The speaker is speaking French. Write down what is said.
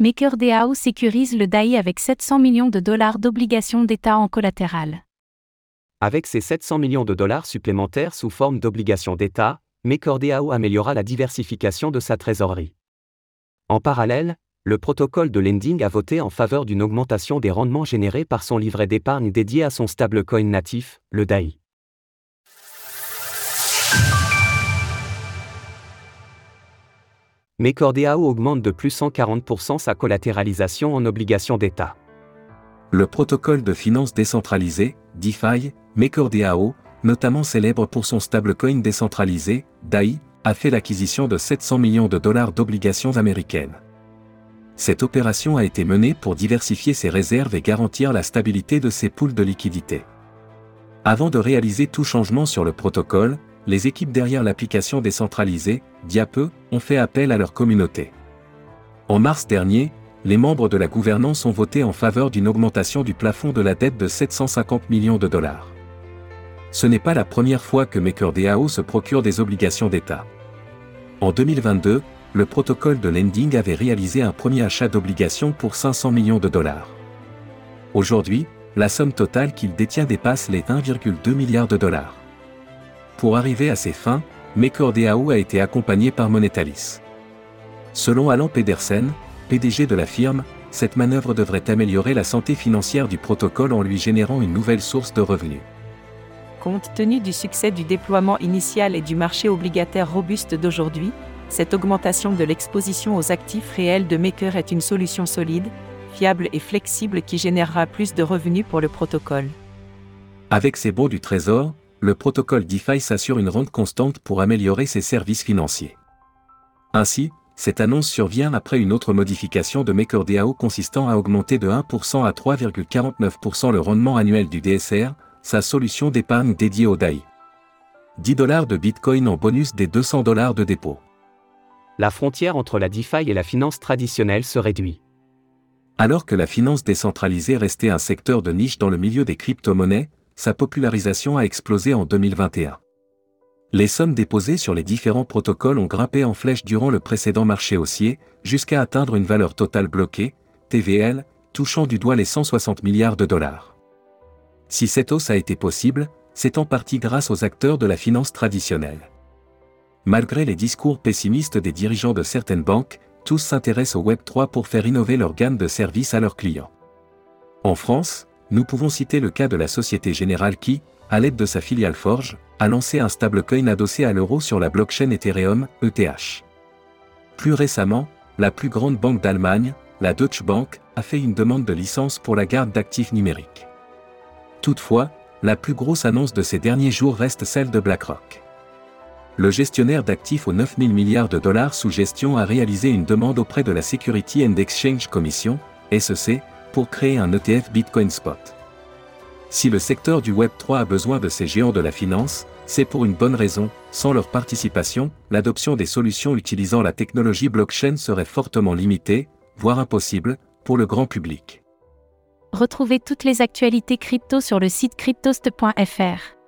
MakerDAO sécurise le DAI avec 700 millions de dollars d'obligations d'État en collatéral. Avec ces 700 millions de dollars supplémentaires sous forme d'obligations d'État, MakerDAO améliorera la diversification de sa trésorerie. En parallèle, le protocole de lending a voté en faveur d'une augmentation des rendements générés par son livret d'épargne dédié à son stablecoin natif, le DAI. MakerDAO augmente de plus 140% sa collatéralisation en obligations d'État. Le protocole de finance décentralisée, DeFi, MakerDAO, notamment célèbre pour son stablecoin décentralisé, DAI, a fait l'acquisition de 700 millions de dollars d'obligations américaines. Cette opération a été menée pour diversifier ses réserves et garantir la stabilité de ses poules de liquidités. Avant de réaliser tout changement sur le protocole, les équipes derrière l'application décentralisée, Diape, ont fait appel à leur communauté. En mars dernier, les membres de la gouvernance ont voté en faveur d'une augmentation du plafond de la dette de 750 millions de dollars. Ce n'est pas la première fois que MakerDAO se procure des obligations d'État. En 2022, le protocole de lending avait réalisé un premier achat d'obligations pour 500 millions de dollars. Aujourd'hui, la somme totale qu'il détient dépasse les 1,2 milliards de dollars. Pour arriver à ses fins, MakerDAO a été accompagné par Monetalis. Selon Alan Pedersen, PDG de la firme, cette manœuvre devrait améliorer la santé financière du protocole en lui générant une nouvelle source de revenus. Compte tenu du succès du déploiement initial et du marché obligataire robuste d'aujourd'hui, cette augmentation de l'exposition aux actifs réels de Maker est une solution solide, fiable et flexible qui générera plus de revenus pour le protocole. Avec ses bons du trésor, le protocole DeFi s'assure une rente constante pour améliorer ses services financiers. Ainsi, cette annonce survient après une autre modification de MakerDAO consistant à augmenter de 1% à 3,49% le rendement annuel du DSR, sa solution d'épargne dédiée au DAI. 10 dollars de Bitcoin en bonus des 200 dollars de dépôt. La frontière entre la DeFi et la finance traditionnelle se réduit. Alors que la finance décentralisée restait un secteur de niche dans le milieu des crypto-monnaies, sa popularisation a explosé en 2021. Les sommes déposées sur les différents protocoles ont grimpé en flèche durant le précédent marché haussier, jusqu'à atteindre une valeur totale bloquée, TVL, touchant du doigt les 160 milliards de dollars. Si cette hausse a été possible, c'est en partie grâce aux acteurs de la finance traditionnelle. Malgré les discours pessimistes des dirigeants de certaines banques, tous s'intéressent au Web3 pour faire innover leur gamme de services à leurs clients. En France, nous pouvons citer le cas de la Société Générale qui, à l'aide de sa filiale Forge, a lancé un stablecoin adossé à l'euro sur la blockchain Ethereum, ETH. Plus récemment, la plus grande banque d'Allemagne, la Deutsche Bank, a fait une demande de licence pour la garde d'actifs numériques. Toutefois, la plus grosse annonce de ces derniers jours reste celle de BlackRock. Le gestionnaire d'actifs aux 9000 milliards de dollars sous gestion a réalisé une demande auprès de la Security and Exchange Commission, SEC, pour créer un ETF Bitcoin Spot. Si le secteur du Web3 a besoin de ces géants de la finance, c'est pour une bonne raison, sans leur participation, l'adoption des solutions utilisant la technologie blockchain serait fortement limitée, voire impossible, pour le grand public. Retrouvez toutes les actualités crypto sur le site cryptost.fr.